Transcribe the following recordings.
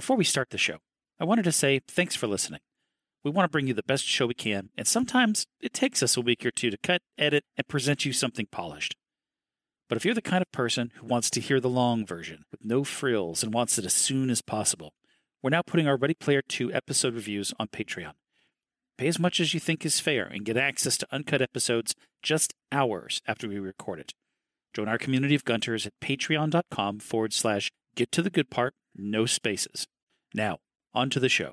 Before we start the show, I wanted to say thanks for listening. We want to bring you the best show we can, and sometimes it takes us a week or two to cut, edit, and present you something polished. But if you're the kind of person who wants to hear the long version with no frills and wants it as soon as possible, we're now putting our Ready Player 2 episode reviews on Patreon. Pay as much as you think is fair and get access to uncut episodes just hours after we record it. Join our community of Gunters at patreon.com forward slash get to the good part, no spaces. Now, on to the show.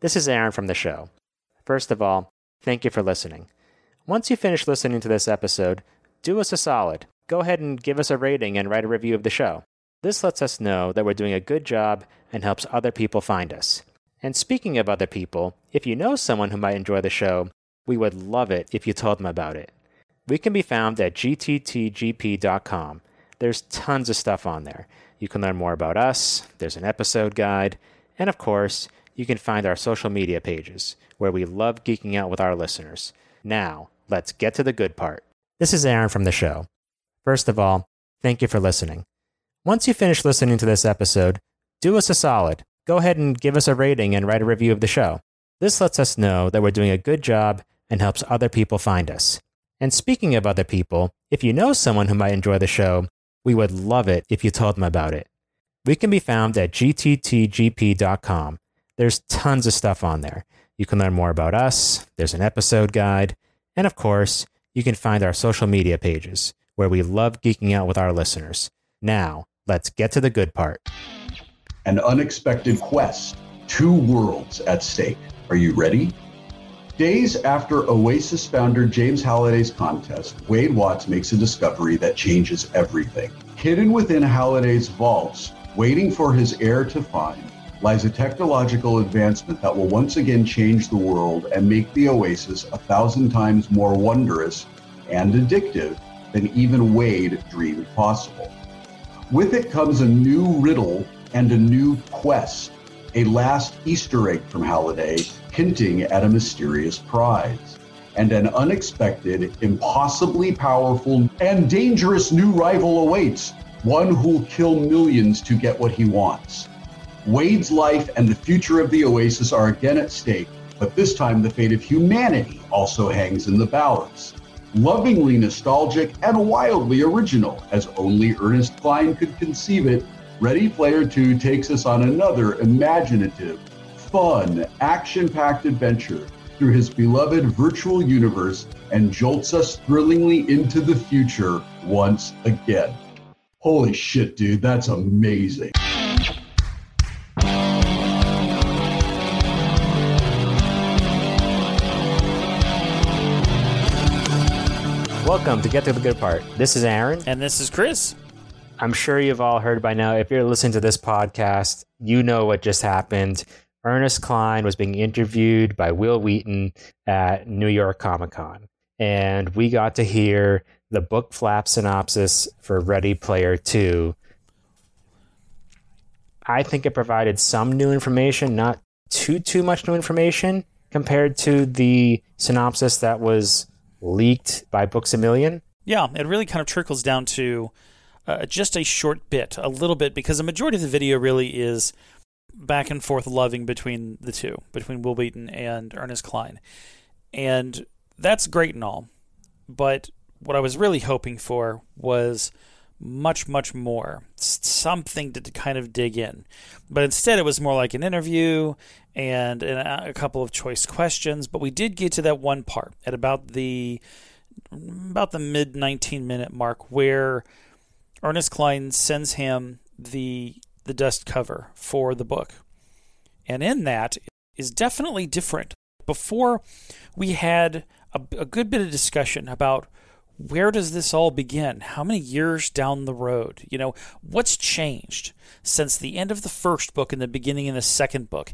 This is Aaron from the show. First of all, thank you for listening. Once you finish listening to this episode, do us a solid. Go ahead and give us a rating and write a review of the show. This lets us know that we're doing a good job and helps other people find us. And speaking of other people, if you know someone who might enjoy the show, we would love it if you told them about it. We can be found at gttgp.com. There's tons of stuff on there. You can learn more about us, there's an episode guide, and of course, you can find our social media pages, where we love geeking out with our listeners. Now, let's get to the good part. This is Aaron from the show. First of all, thank you for listening. Once you finish listening to this episode, do us a solid. Go ahead and give us a rating and write a review of the show. This lets us know that we're doing a good job and helps other people find us. And speaking of other people, if you know someone who might enjoy the show, we would love it if you told them about it. We can be found at gttgp.com there's tons of stuff on there. You can learn more about us, there's an episode guide, and of course, you can find our social media pages where we love geeking out with our listeners. Now, let's get to the good part. An unexpected quest, two worlds at stake. Are you ready? Days after Oasis founder James Halliday's contest, Wade Watts makes a discovery that changes everything. Hidden within Halliday's vaults, waiting for his heir to find, lies a technological advancement that will once again change the world and make the Oasis a thousand times more wondrous and addictive than even Wade dreamed possible. With it comes a new riddle and a new quest, a last Easter egg from Halliday hinting at a mysterious prize, and an unexpected, impossibly powerful, and dangerous new rival awaits, one who'll kill millions to get what he wants. Wade's life and the future of the Oasis are again at stake, but this time the fate of humanity also hangs in the balance. Lovingly nostalgic and wildly original, as only Ernest Cline could conceive it, Ready Player 2 takes us on another imaginative, fun, action packed adventure through his beloved virtual universe and jolts us thrillingly into the future once again. Holy shit, dude, that's amazing. Welcome to Get to the Good Part. This is Aaron. And this is Chris. I'm sure you've all heard by now. If you're listening to this podcast, you know what just happened. Ernest Cline was being interviewed by Wil Wheaton at New York Comic Con. And we got to hear the book flap synopsis for Ready Player 2. I think it provided some new information, not too too much new information compared to the synopsis that was leaked by Books a Million. Yeah, it really kind of trickles down to uh, just a short bit, a little bit, because the majority of the video really is back and forth loving between the two, between Wil Wheaton and Ernest Cline. And that's great and all. But what I was really hoping for was much, much more. Something to kind of dig in. But instead, it was more like an interview and a couple of choice questions. But we did get to that one part at about the about the mid 19 minute mark where Ernest Cline sends him the the dust cover for the book. And in that is definitely different. Before we had a, a good bit of discussion about where does this all begin? How many years down the road? You know, what's changed since the end of the first book and the beginning of the second book?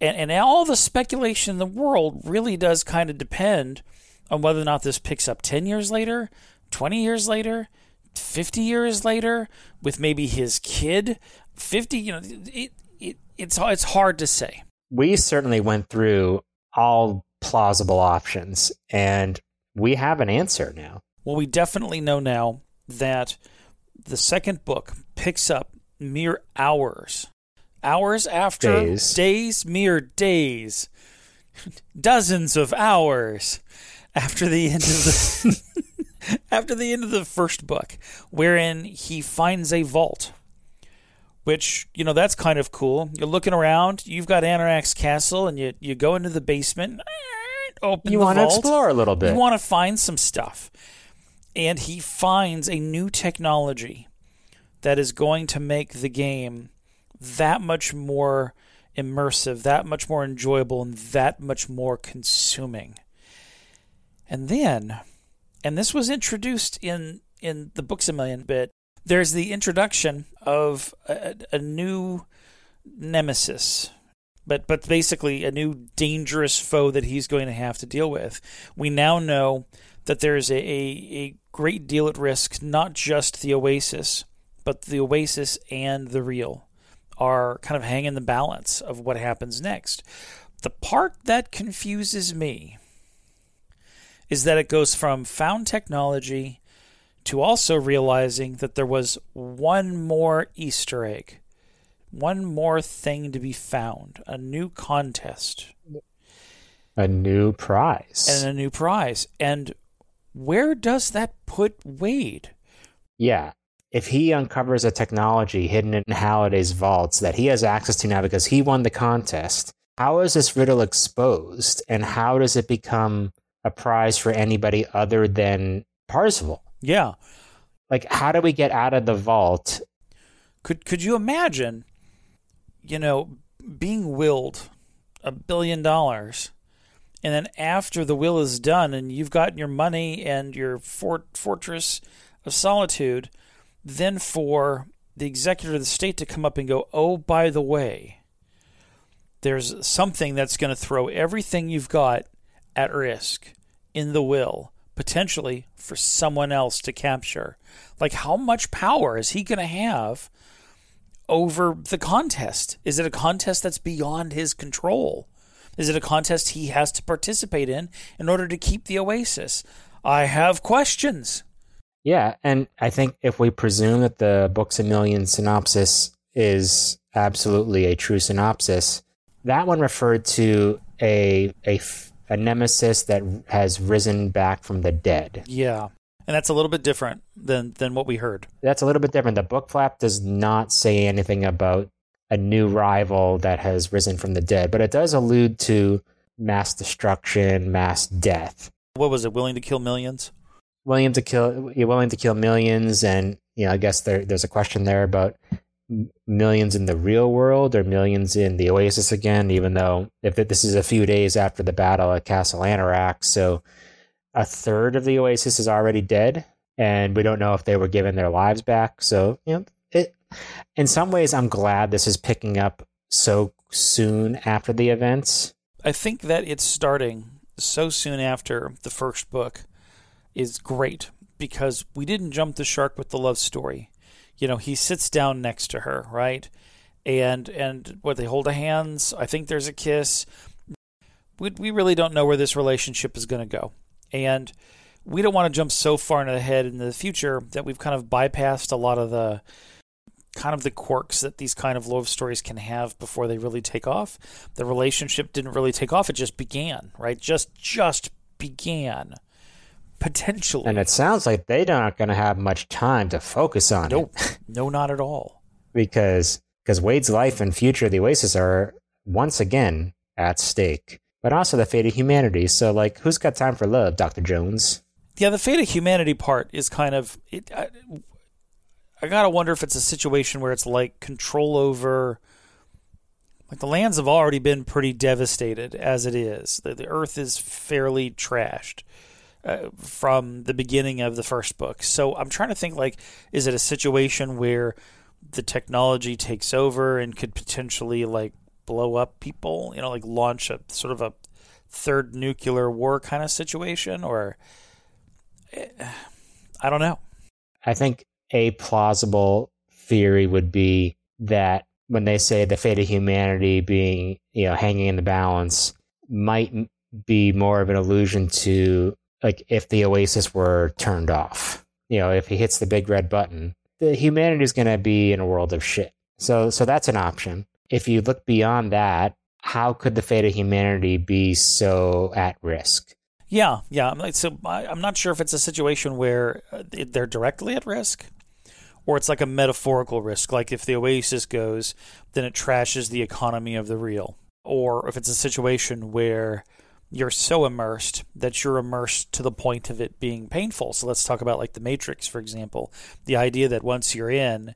And, and all the speculation in the world really does kind of depend on whether or not this picks up 10 years later, 20 years later, 50 years later, with maybe his kid. 50, you know, it, it, it's, it's hard to say. We certainly went through all plausible options, and we have an answer now. Well, we definitely know now that the second book picks up mere hours, hours after Days. days mere days, dozens of hours after the end of the after the end of the first book, wherein he finds a vault. Which you know that's kind of cool. You're looking around. You've got Anorak's castle, and you you go into the basement. Open You the want to explore a little bit. You want to find some stuff. And he finds a new technology that is going to make the game that much more immersive, that much more enjoyable, and that much more consuming. And then, and this was introduced in in the books a million bit. There's the introduction of a, a new nemesis, but but basically a new dangerous foe that he's going to have to deal with. We now know that there's a, a, a great deal at risk, not just the Oasis, but the Oasis and the Real are kind of hanging the balance of what happens next. The part that confuses me is that it goes from found technology to also realizing that there was one more Easter egg, one more thing to be found, a new contest a new prize. and a new prize. And where does that put Wade? Yeah. If he uncovers a technology hidden in Halliday's vaults that he has access to now because he won the contest, how is this riddle exposed and how does it become a prize for anybody other than Parzival? Yeah. Like, how do we get out of the vault? Could could you imagine, you know, being willed a billion dollars, and then after the will is done, and you've gotten your money and your fort, fortress of solitude, then for the executor of the state to come up and go, oh, by the way, there's something that's going to throw everything you've got at risk in the will, potentially for someone else to capture. Like, how much power is he going to have over the contest? Is it a contest that's beyond his control? Is it a contest he has to participate in in order to keep the Oasis? I have questions. Yeah. And I think if we presume that the Books a Million synopsis is absolutely a true synopsis, that one referred to a a nemesis that has risen back from the dead. Yeah. And that's a little bit different than, than what we heard. That's a little bit different. The book flap does not say anything about a new rival that has risen from the dead, but it does allude to mass destruction, mass death. What was it? Willing to kill millions? Willing to kill, you're willing to kill millions, and you know, I guess there, there's a question there about millions in the real world or millions in the Oasis again. Even though if this is a few days after the battle at Castle Anorak, so a third of the Oasis is already dead, and we don't know if they were given their lives back. So you know. In some ways, I'm glad this is picking up so soon after the events. I think that it's starting so soon after the first book is great because we didn't jump the shark with the love story. You know, he sits down next to her, right? And and what they hold hands. I think there's a kiss. We we really don't know where this relationship is going to go, and we don't want to jump so far into the head into the future that we've kind of bypassed a lot of the kind of the quirks that these kind of love stories can have before they really take off. The relationship didn't really take off; it just began, right? Just just began, potentially. And it sounds like they're not going to have much time to focus on it. nope, no, not at all. because because Wade's life and future of the Oasis are once again at stake, but also the fate of humanity. So, like, who's got time for love, Doctor Jones? Yeah, the fate of humanity part is kind of it. I, I gotta wonder if it's a situation where it's like control over. Like the lands have already been pretty devastated as it is. The, the earth is fairly trashed. uh, from the beginning of the first book. So I'm trying to think like, is it a situation where the technology takes over and could potentially like blow up people? You know, like launch a sort of a third nuclear war kind of situation, or eh, I don't know. I think a plausible theory would be that when they say the fate of humanity being, you know, hanging in the balance, might be more of an allusion to like if the Oasis were turned off. You know, if he hits the big red button, the humanity is going to be in a world of shit. So, so that's an option. If you look beyond that, how could the fate of humanity be so at risk? Yeah, yeah. So I, I'm not sure if it's a situation where uh, they're directly at risk, or it's like a metaphorical risk. Like if the Oasis goes, then it trashes the economy of the real. Or if it's a situation where you're so immersed that you're immersed to the point of it being painful. So let's talk about like the Matrix, for example. The idea that once you're in,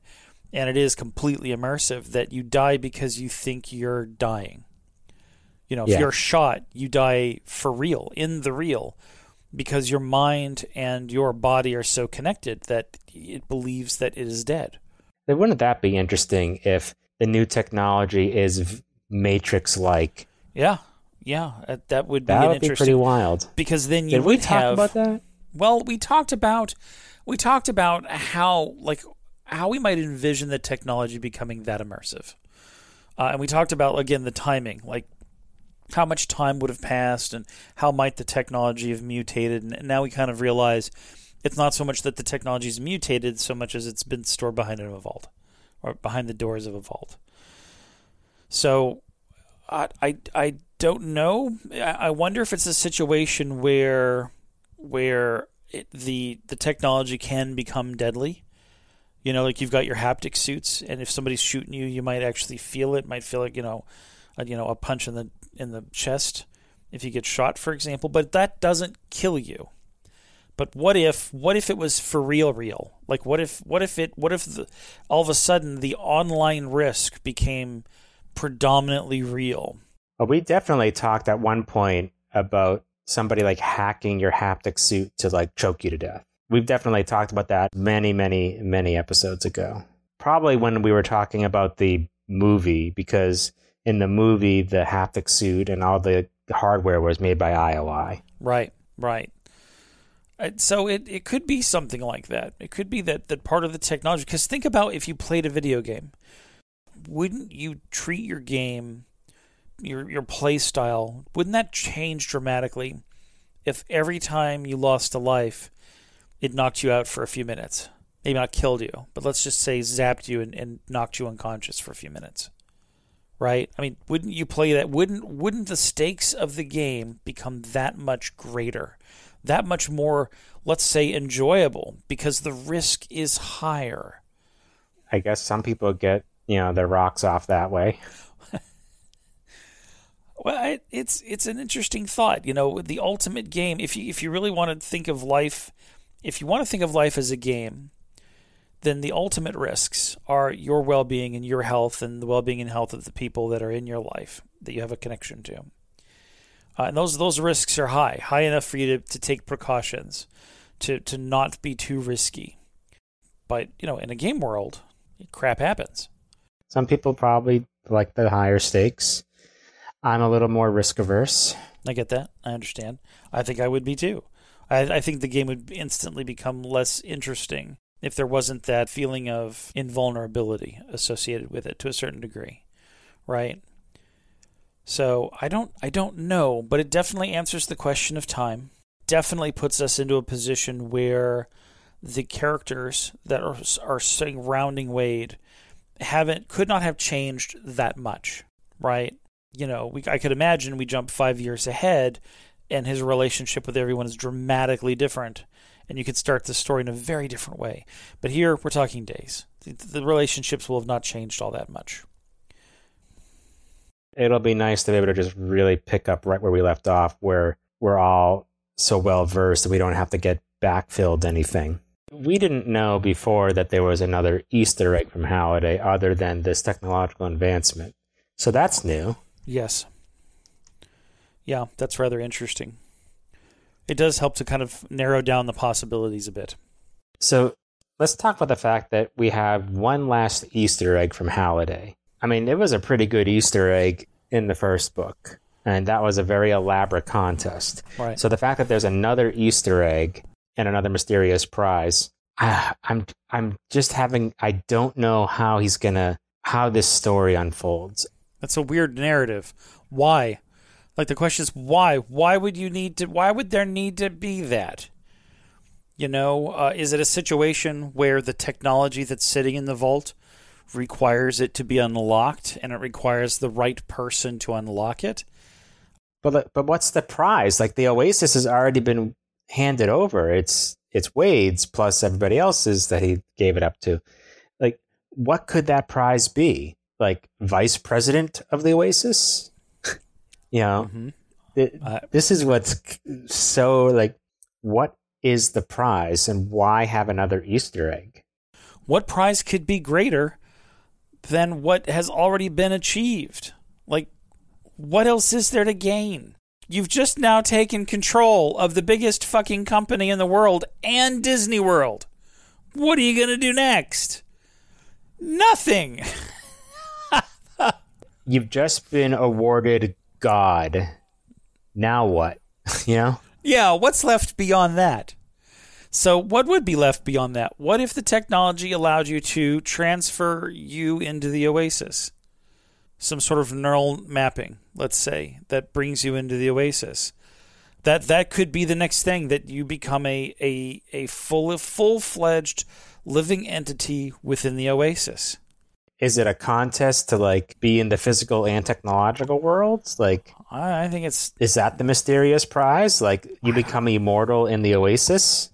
and it is completely immersive, that you die because you think you're dying. You know, if Yeah. you're shot, you die for real, in the real, because your mind and your body are so connected that it believes that it is dead. Then wouldn't that be interesting if the new technology is Matrix like? Yeah, yeah, uh, that would be That would be interesting pretty wild. because then you Did we talk have about that? Well, we talked about we talked about how like how we might envision the technology becoming that immersive, uh, and we talked about again the timing, like how much time would have passed and how might the technology have mutated, and now we kind of realize it's not so much that the technology is mutated so much as it's been stored behind a vault or behind the doors of a vault. So I I, I don't know. I, I wonder if it's a situation where where it, the the technology can become deadly. You know, like you've got your haptic suits, and if somebody's shooting you, you might actually feel it. Might feel like you know, a, you know, a punch in the in the chest if you get shot, for example. But that doesn't kill you. But what if what if it was for real, real? Like what if what if it what if the, all of a sudden the online risk became predominantly real? Well, we definitely talked at one point about somebody like hacking your haptic suit to like choke you to death. We've definitely talked about that many, many, many episodes ago. Probably when we were talking about the movie, because in the movie, the haptic suit and all the hardware was made by IOI. Right, right. Uh, So it, it could be something like that. It could be that, that part of the technology. Because think about if you played a video game, wouldn't you treat your game, your your play style, wouldn't that change dramatically if every time you lost a life, it knocked you out for a few minutes? Maybe not killed you, but let's just say zapped you and, and knocked you unconscious for a few minutes. Right? I mean, wouldn't you play that? Wouldn't wouldn't the stakes of the game become that much greater? That much more, let's say, enjoyable because the risk is higher. I guess some people get, you know, their rocks off that way. Well, it, it's it's an interesting thought. You know, the ultimate game. If you if you really want to think of life, if you want to think of life as a game, then the ultimate risks are your well being and your health and the well being and health of the people that are in your life that you have a connection to. Uh, and those those risks are high, high enough for you to, to take precautions, to to not be too risky. But you know, in a game world, crap happens. Some people probably like the higher stakes. I'm a little more risk averse. I get that. I understand. I think I would be too. I, I think the game would instantly become less interesting if there wasn't that feeling of invulnerability associated with it to a certain degree, right? So I don't I don't know, but it definitely answers the question of time. Definitely puts us into a position where the characters that are are surrounding Wade haven't could not have changed that much, right? You know, we I could imagine we jump five years ahead, and his relationship with everyone is dramatically different, and you could start the story in a very different way. But here we're talking days. The, the relationships will have not changed all that much. It'll be nice to be able to just really pick up right where we left off, where we're all so well versed that we don't have to get backfilled anything. We didn't know before that there was another Easter egg from Halliday other than this technological advancement. So that's new. Yes. Yeah, that's rather interesting. it does help to kind of narrow down the possibilities a bit. So let's talk about the fact that we have one last Easter egg from Halliday. I mean, it was a pretty good Easter egg in the first book, and that was a very elaborate contest. Right. So the fact that there's another Easter egg and another mysterious prize, ah, I'm I'm just having I don't know how he's gonna how this story unfolds. That's a weird narrative. Why? Like the question is why? Why would you need to? Why would there need to be that? You know, uh, is it a situation where the technology that's sitting in the vault requires it to be unlocked, and it requires the right person to unlock it? But but what's the prize? Like the Oasis has already been handed over. It's it's Wade's plus everybody else's that he gave it up to. Like, what could that prize be? Like vice president of the Oasis? you know, Mhm. it- Uh, this is what's so like. What is the prize, and why have another Easter egg? what prize could be greater than what has already been achieved? Like, what else is there to gain? You've just now taken control of the biggest fucking company in the world and Disney World. What are you going to do next? Nothing. You've just been awarded God. Now what? you know. Yeah, what's left beyond that? So, what would be left beyond that? What if the technology allowed you to transfer you into the Oasis? Some sort of neural mapping, let's say, that brings you into the Oasis. That that could be the next thing that you become a a, a full full fledged living entity within the Oasis. Is it a contest to like be in the physical and technological worlds? Like, I, I think it's is that the mysterious prize? Like, you become immortal in the Oasis?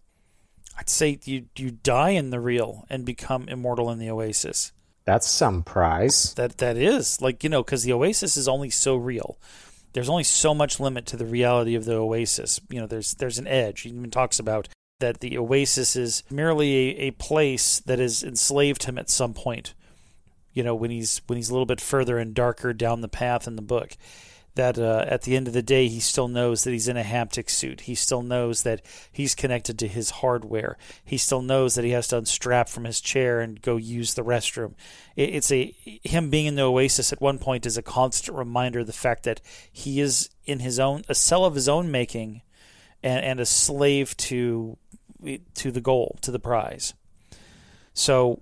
I'd say you you die in the real and become immortal in the Oasis. That's some prize. That that is like you know because the Oasis is only so real. There's only so much limit to the reality of the Oasis. You know, there's there's an edge. He even talks about that the Oasis is merely a, a place that has enslaved him at some point. You know, when he's when he's a little bit further and darker down the path in the book. That uh, at the end of the day, he still knows that he's in a haptic suit. He still knows that he's connected to his hardware. He still knows that he has to unstrap from his chair and go use the restroom. It, it's a him being in the Oasis at one point is a constant reminder of the fact that he is in his own a cell of his own making, and, and a slave to to the goal to the prize. So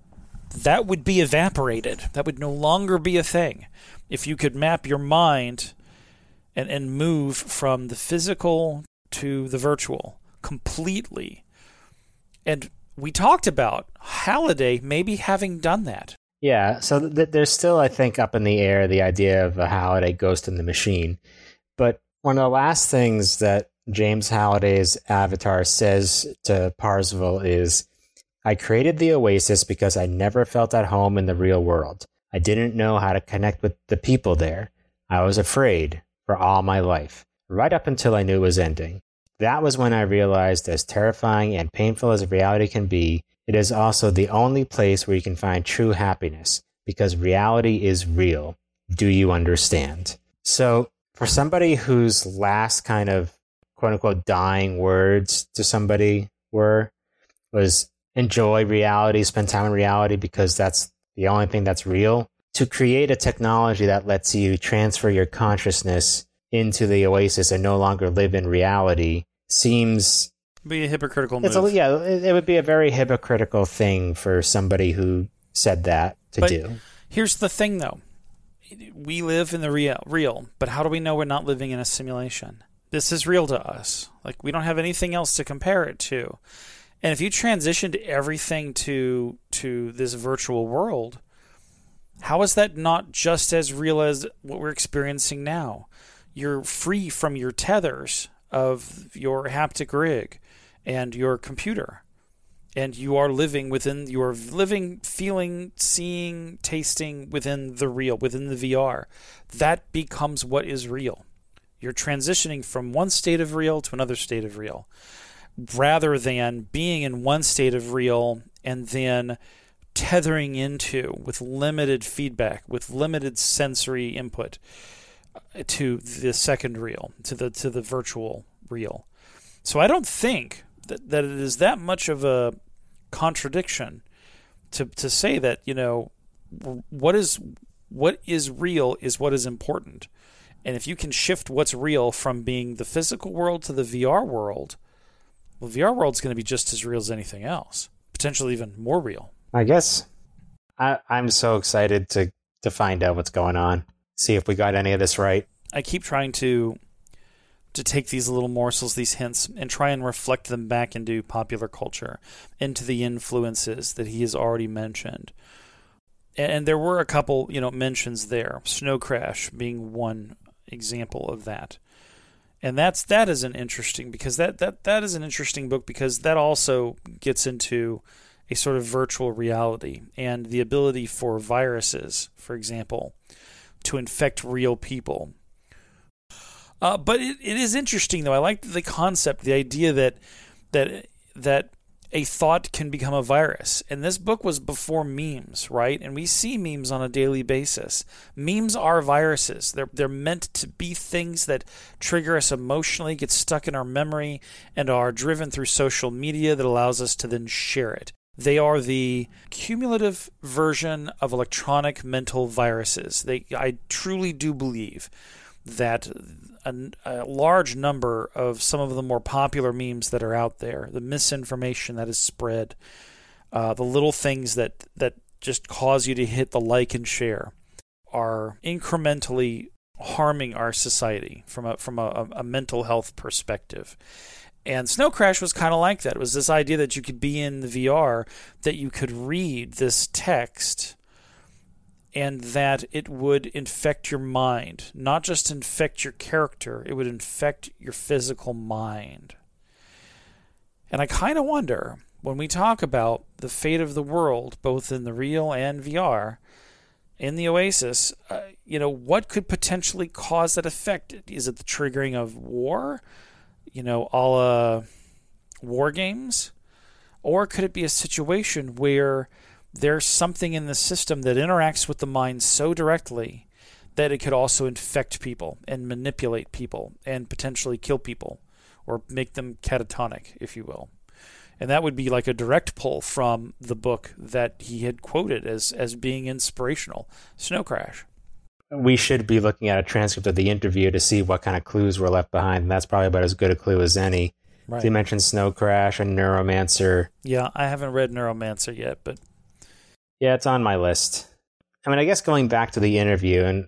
that would be evaporated. That would no longer be a thing. If you could map your mind and, and move from the physical to the virtual completely. And we talked about Halliday maybe having done that. Yeah, so th- there's still, I think, up in the air the idea of a Halliday ghost in the machine. But one of the last things that James Halliday's avatar says to Parzival is I created the Oasis because I never felt at home in the real world. I didn't know how to connect with the people there. I was afraid for all my life, right up until I knew it was ending. That was when I realized, as terrifying and painful as reality can be, it is also the only place where you can find true happiness because reality is real. Do you understand? So, for somebody whose last kind of quote unquote dying words to somebody were was enjoy reality, spend time in reality because that's the only thing that's real. To create a technology that lets you transfer your consciousness into the oasis and no longer live in reality seems Be a hypocritical move. a, yeah it, it would be a very hypocritical thing for somebody who said that to But- do. Here's the thing, though. We live in the real, real, but how do we know we're not living in a simulation? This is real to us. Like we don't have anything else to compare it to. And if you transitioned everything to to this virtual world, how is that not just as real as what we're experiencing now? You're free from your tethers of your haptic rig and your computer and you are living within you are living feeling seeing tasting within the real within the vr that becomes what is real you're transitioning from one state of real to another state of real rather than being in one state of real and then tethering into with limited feedback with limited sensory input uh, to the second reel to the to the virtual reel So I don't think that, that it is that much of a contradiction to to say that you know what is what is real is what is important. And if you can shift what's real from being the physical world to the VR world, well, VR world's going to be just as real as anything else, potentially even more real. I guess I, I'm so excited to to find out what's going on, see if we got any of this right. I keep trying to to take these little morsels, these hints, and try and reflect them back into popular culture, into the influences that he has already mentioned. And there were a couple, you know, mentions there. Snow Crash being one example of that. And that's that is an interesting because that that that is an interesting book because that also gets into a sort of virtual reality and the ability for viruses, for example, to infect real people uh, but it, it is interesting though. I like the concept, the idea that that that a thought can become a virus. And this book was before memes, right? And we see memes on a daily basis. Memes are viruses. They're they're meant to be things that trigger us emotionally, get stuck in our memory, and are driven through social media that allows us to then share it. They are the cumulative version of electronic mental viruses. They I truly do believe that a, a, large number of some of the more popular memes that are out there, the misinformation that is spread, uh, the little things that that just cause you to hit the like and share, are incrementally harming our society from a from a, a mental health perspective. And Snow Crash was kind of like that. It was this idea that you could be in the VR, that you could read this text and that it would infect your mind, not just infect your character, it would infect your physical mind. And I kind of wonder when we talk about the fate of the world, both in the real and VR, in the Oasis, uh, you know, what could potentially cause that effect? Is it the triggering of war? You know, all war games? Or could it be a situation where there's something in the system that interacts with the mind so directly that it could also infect people and manipulate people and potentially kill people or make them catatonic, if you will. And that would be like a direct pull from the book that he had quoted as, as being inspirational Snow Crash. We should be looking at a transcript of the interview to see what kind of clues were left behind. And that's probably about as good a clue as any. Right. You mentioned Snow Crash and Neuromancer. Yeah, I haven't read Neuromancer yet, but yeah, it's on my list. I mean, I guess going back to the interview, and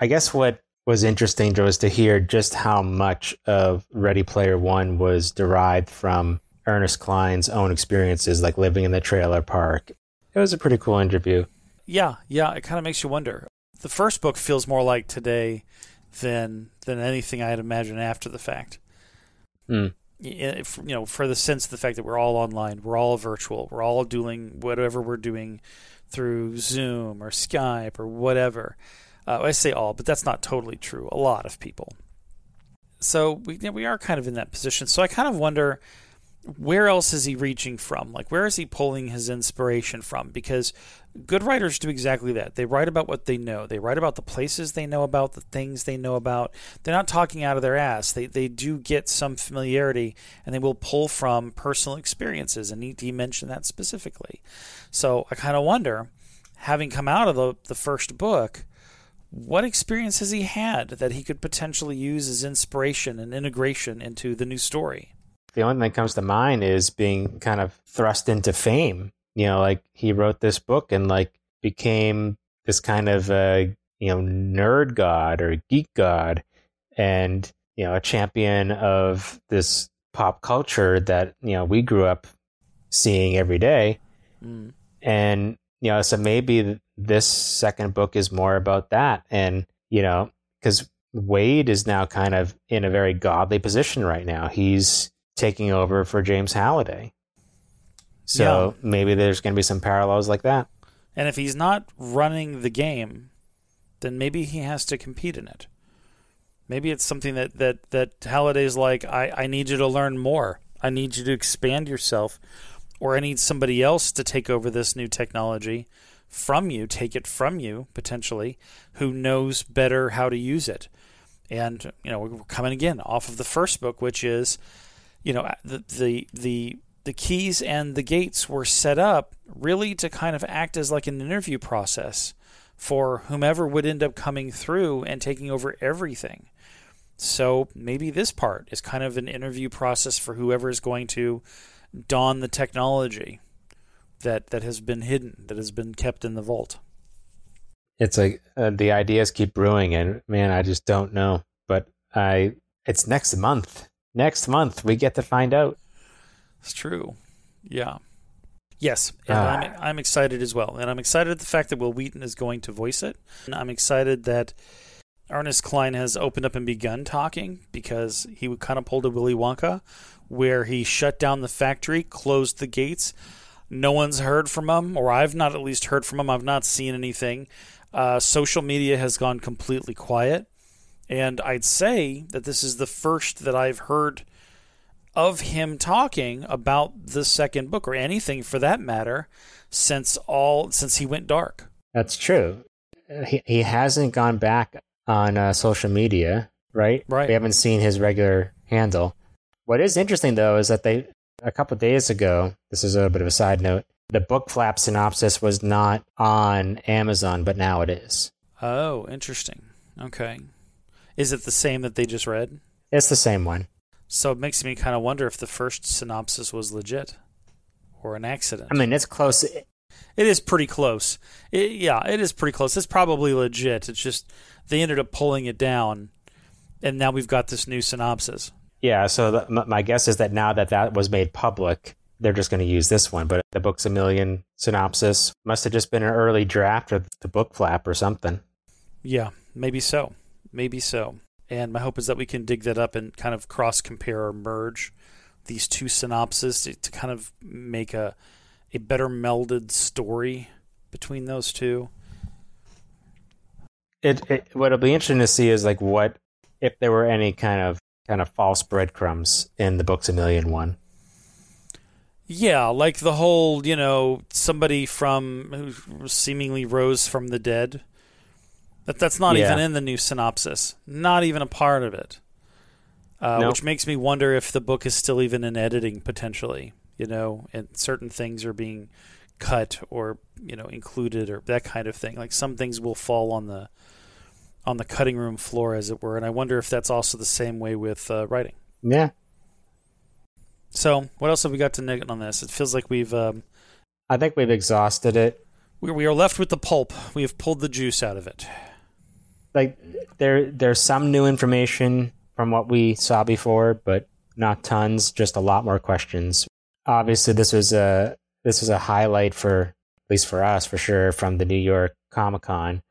I guess what was interesting was to hear just how much of Ready Player One was derived from Ernest Cline's own experiences, like living in the trailer park. It was a pretty cool interview. Yeah, yeah, it kind of makes you wonder. The first book feels more like today than than anything I had imagined after the fact. Hmm you know, for the sense of the fact that we're all online, we're all virtual, we're all doing whatever we're doing through Zoom or Skype or whatever. Uh, I say all, but that's not totally true. A lot of people. So we we are kind of in that position. So I kind of wonder where else is he reaching from? Like, where is he pulling his inspiration from? Because good writers do exactly that. They write about what they know. They write about the places they know about, the things they know about. They're not talking out of their ass. They they do get some familiarity, and they will pull from personal experiences. And he, he mentioned that specifically. So I kind of wonder, having come out of the the first book. What experience has he had that he could potentially use as inspiration and integration into the new story? The only thing that comes to mind is being kind of thrust into fame. You know, like he wrote this book and like became this kind of uh, you know nerd god or geek god, and you know a champion of this pop culture that you know we grew up seeing every day. Mm. and you know so maybe this second book is more about that and you know because Wade is now kind of in a very godly position right now. He's taking over for James Halliday. So yeah. maybe there's going to be some parallels like that. And if he's not running the game, then maybe he has to compete in it. Maybe it's something that that that Halliday's like, I, I need you to learn more. I need you to expand yourself, or I need somebody else to take over this new technology from you, take it from you potentially, who knows better how to use it. And you know, we're coming again off of the first book, which is you know, the the the the keys and the gates were set up really to kind of act as like an interview process for whomever would end up coming through and taking over everything. So maybe this part is kind of an interview process for whoever is going to don the technology that that has been hidden, that has been kept in the vault. It's like uh, the ideas keep brewing, and man, I just don't know. But I, it's next month. Next month we get to find out. It's true. Yeah. Yes, and Ah. I'm I'm excited as well, and I'm excited at the fact that Wil Wheaton is going to voice it. And I'm excited that Ernest Cline has opened up and begun talking because he kind of pulled a Willy Wonka, where he shut down the factory, closed the gates. No one's heard from him, or I've not at least heard from him. I've not seen anything. Uh, social media has gone completely quiet, and I'd say that this is the first that I've heard of him talking about the second book or anything for that matter since all since he went dark. That's true. He he hasn't gone back on uh, social media, right? Right. We haven't seen his regular handle. What is interesting though is that they a couple days ago. This is a bit of a side note. The book flap synopsis was not on Amazon, but now it is. Oh, interesting. Okay. Is it the same that they just read? It's the same one. So it makes me kind of wonder if the first synopsis was legit or an accident. I mean, it's close. it is pretty close. It, yeah, it is pretty close. It's probably legit. It's just they ended up pulling it down, and now we've got this new synopsis. Yeah. So the, my guess is that now that that was made public, they're just going to use this one. But the book's a million synopsis must have just been an early draft of the book flap or something. Yeah, maybe so. Maybe so. And my hope is that we can dig that up and kind of cross compare or merge these two synopses to, to kind of make a a better melded story between those two. it, it what'll be interesting to see is like what if there were any kind of kind of false breadcrumbs in the books a million one Yeah, like the whole, you know, somebody from who seemingly rose from the dead. That that's not Yeah. even in the new synopsis. Not even a part of it. Uh, Nope. Which makes me wonder if the book is still even in editing potentially. You know, and certain things are being cut or you know included or that kind of thing. Like some things will fall on the on the cutting room floor, as it were. And I wonder if that's also the same way with uh, writing. yeah So, what else have we got to nit on this? It feels like we've um, i think we've exhausted it We, we are left with the pulp. We have pulled the juice out of it. Like there there's some new information from what we saw before but not tons just a lot more questions. Obviously this was a this was a highlight for at least for us for sure from the new york comic-con.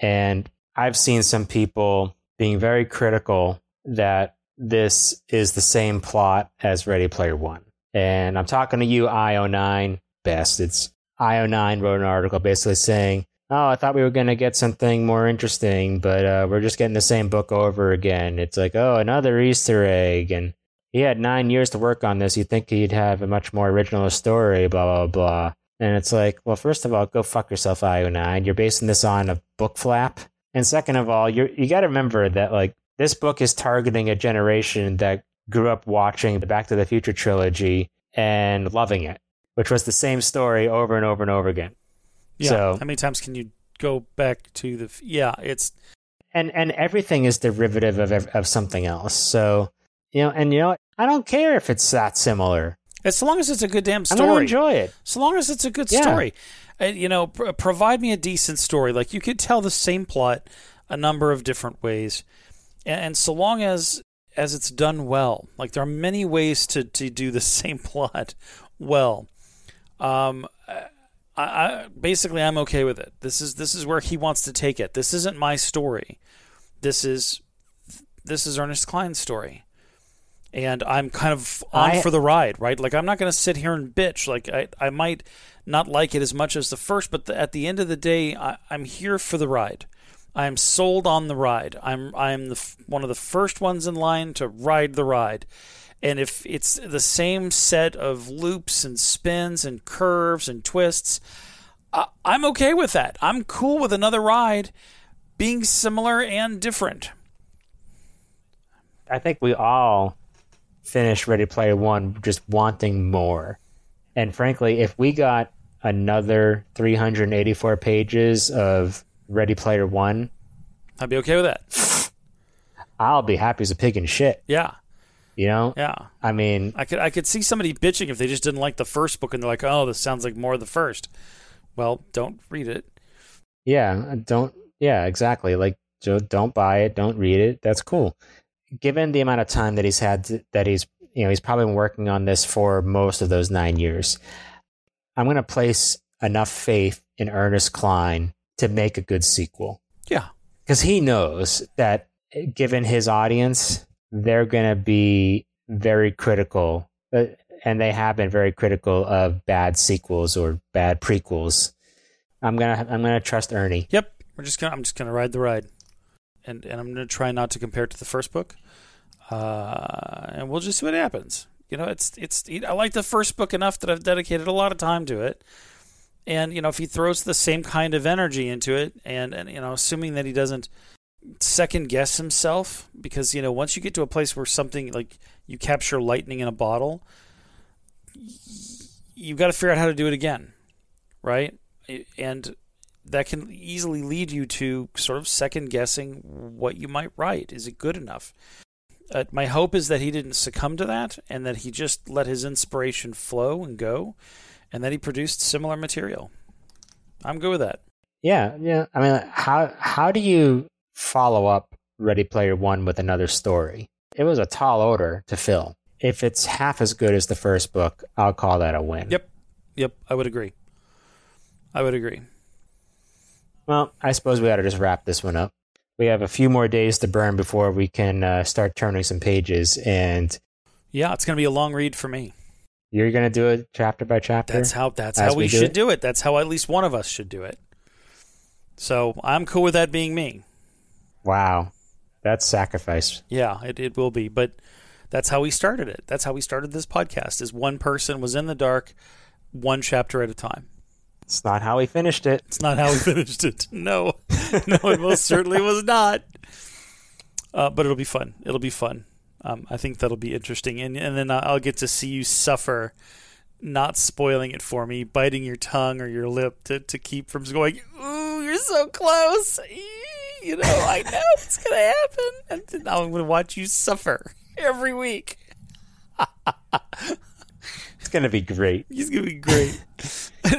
And i've seen some people being very critical that this is the same plot as ready player one. And i'm talking to you io9 bastards io9 wrote an article basically saying oh, I thought we were going to get something more interesting, but uh, we're just getting the same book over again. It's like, oh, another Easter egg. And he had nine years to work on this. You'd think he'd have a much more original story, blah, blah, blah. And it's like, well, first of all, go fuck yourself, IO9. You're basing this on a book flap. And second of all, you're, you got to remember that, like, this book is targeting a generation that grew up watching the Back to the Future trilogy and loving it, which was the same story over and over and over again. Yeah. So- How many times can you go back to the? Yeah, it's and and everything is derivative of of something else. So you know, and you know. I don't care if it's that similar. as long as it's a good damn story, I'm gonna story. enjoy it. So long as it's a good Yeah. story, uh, you know, pr- provide me a decent story. Like you could tell the same plot a number of different ways, and, and so long as as it's done well, like there are many ways to to do the same plot well. Um, I, I basically I'm okay with it. This is this is where he wants to take it. This isn't my story. This is this is Ernest Cline's story. And I'm kind of on I- for the ride, right? Like I'm not going to sit here and bitch. Like I, I might not like it as much as the first, but the, at the end of the day, I, I'm here for the ride. I'm sold on the ride. I'm I'm the one of the first ones in line to ride the ride. And if it's the same set of loops and spins and curves and twists, I, I'm okay with that. I'm cool with another ride being similar and different. I think we all finished Ready Player One just wanting more. And frankly, if we got another 384 pages of Ready Player One, I'd be okay with that. I'll be happy as a pig in shit. Yeah, You know? yeah. I mean, I could I could see somebody bitching if they just didn't like the first book and they're like, oh, this sounds like more of the first. Well, don't read it. yeah, uh, don't, yeah, exactly. Like, don't buy it, don't read it. That's cool. Given the amount of time that he's had, to, that he's, you know, he's probably been working on this for most of those nine years. I'm going to place enough faith in Ernest Cline to make a good sequel. Yeah, because he knows that eh, given his audience, they're going to be very critical, uh, and they have been very critical of bad sequels or bad prequels. I'm gonna I'm gonna trust Ernie. Yep. We're just gonna I'm just gonna ride the ride. And and I'm gonna try not to compare it to the first book. Uh, and we'll just see what happens. You know, it's it's I like the first book enough that I've dedicated a lot of time to it. And you know, if he throws the same kind of energy into it, and and you know, assuming that he doesn't second guess himself, because you know, once you get to a place where something like you capture lightning in a bottle, you've got to figure out how to do it again, right? And that can easily lead you to sort of second guessing what you might write. Is it good enough? Uh, my hope is that he didn't succumb to that and that he just let his inspiration flow and go and that he produced similar material. I'm good with that. Yeah, yeah. I mean, how how do you follow up Ready Player One with another story? It was a tall order to fill. If it's half as good as the first book, I'll call that a win. Yep. Yep, I would agree. I would agree. Well, I suppose we ought to just wrap this one up. We have a few more days to burn before we can uh, start turning some pages, and Yeah, it's going to be a long read for me. you're going to do it chapter by chapter. That's how that's how we, we do should it? do it. That's how at least one of us should do it. So I'm cool with that being me. Wow, that's sacrifice. Yeah, it, it will be. But that's how we started it. That's how we started this podcast. Is one person was in the dark, one chapter at a time. It's not how we finished it. It's not how we finished it. No, no, it most certainly was not. Uh, but it'll be fun. It'll be fun. Um, I think that'll be interesting, and and then I'll get to see you suffer, not spoiling it for me, biting your tongue or your lip to to keep from going. Ooh, you're so close. Eee, You know, I know it's gonna happen, and then I'm gonna watch you suffer every week. It's going to be great. He's gonna be great.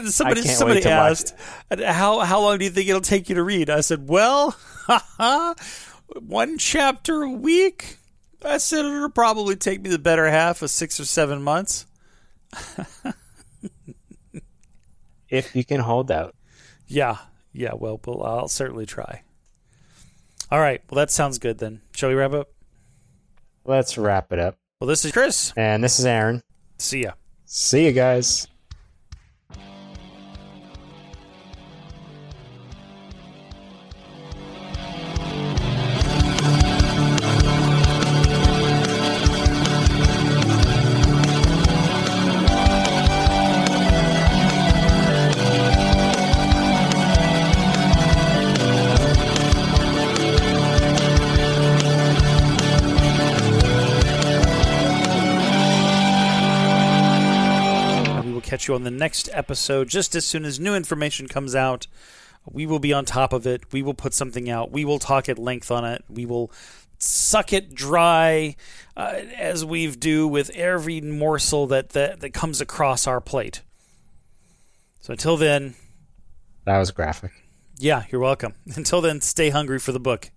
somebody somebody to asked, "How how long do you think it'll take you to read?" I said, "Well, one chapter a week." I said it'll probably take me the better half of six or seven months. If you can hold out. Yeah, yeah. Well, well, I'll certainly try. All right. Well, that sounds good then. Shall we wrap up? Let's wrap it up. Well, this is Chris. And this is Aaron. See ya. See you guys. Next episode just as soon as new information comes out. We will be on top of it. We will put something out. We will talk at length on it. We will suck it dry uh, as we do with every morsel that, that, that comes across our plate. So until then, That was graphic. yeah, you're welcome. Until then, stay hungry for the book.